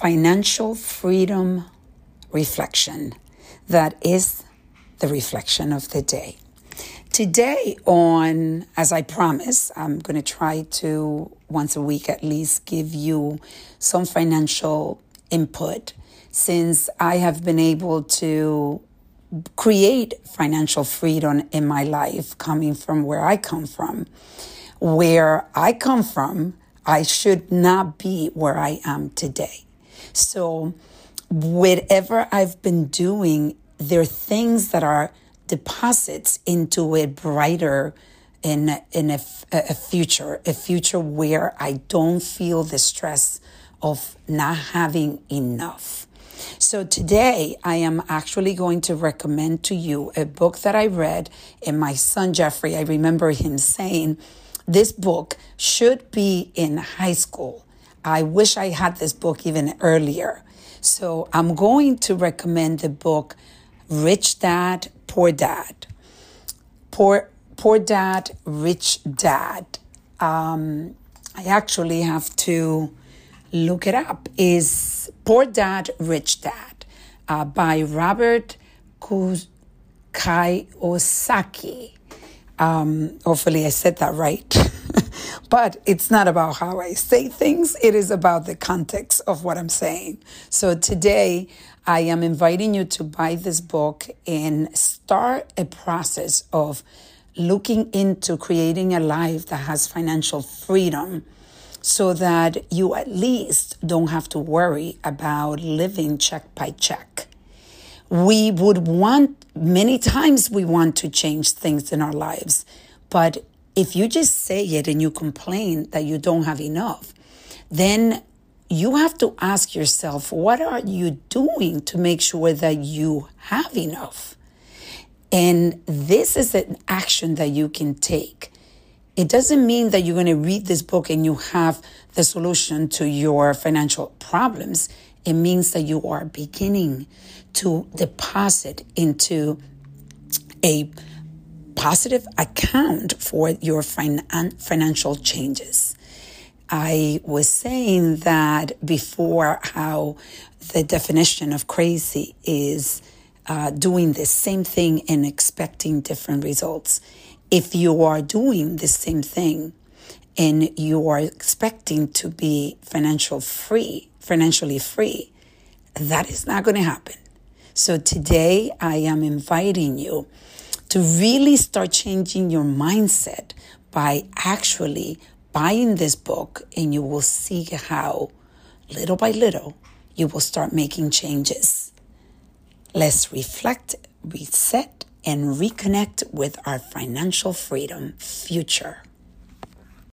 financial freedom reflection that is the reflection of the day. Today, on as I promise, I'm going to try to once a week at least give you some financial input since I have been able to create financial freedom in my life coming from where I come from. Where I come from, I should not be where I am today. So, whatever I've been doing, there are things that are deposits into a brighter in in a, a future, a future where I don't feel the stress of not having enough. So today I am actually going to recommend to you a book that I read and my son Jeffrey, I remember him saying, this book should be in high school. I wish I had this book even earlier. So I'm going to recommend the book Rich Dad, Poor Dad. Poor, Poor Dad, Rich Dad. Um, I actually have to look it up. Is Poor Dad, Rich Dad uh, by Robert Kiyosaki. Um, hopefully, I said that right. but it's not about how I say things, it is about the context of what I'm saying. So today, I am inviting you to buy this book and start a process of looking into creating a life that has financial freedom so that you at least don't have to worry about living check by check. We would want, many times we want to change things in our lives, but if you just say it and you complain that you don't have enough, then you have to ask yourself, what are you doing to make sure that you have enough? And this is an action that you can take. It doesn't mean that you're going to read this book and you have the solution to your financial problems. It means that you are beginning to deposit into a positive account for your fin- financial changes. I was saying that before how the definition of crazy is uh, doing the same thing and expecting different results. If you are doing the same thing and you are expecting to be financial free, financially free, that is not going to happen. So today I am inviting you to really start changing your mindset by actually buying this book and you will see how little by little you will start making changes. Let's reflect, reset, and reconnect with our financial freedom future.